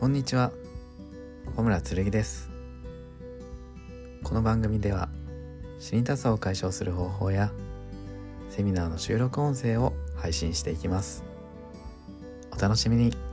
こんにちは。小村剣です。この番組では死にたさを解消する方法やセミナーの収録音声を配信していきます。お楽しみに。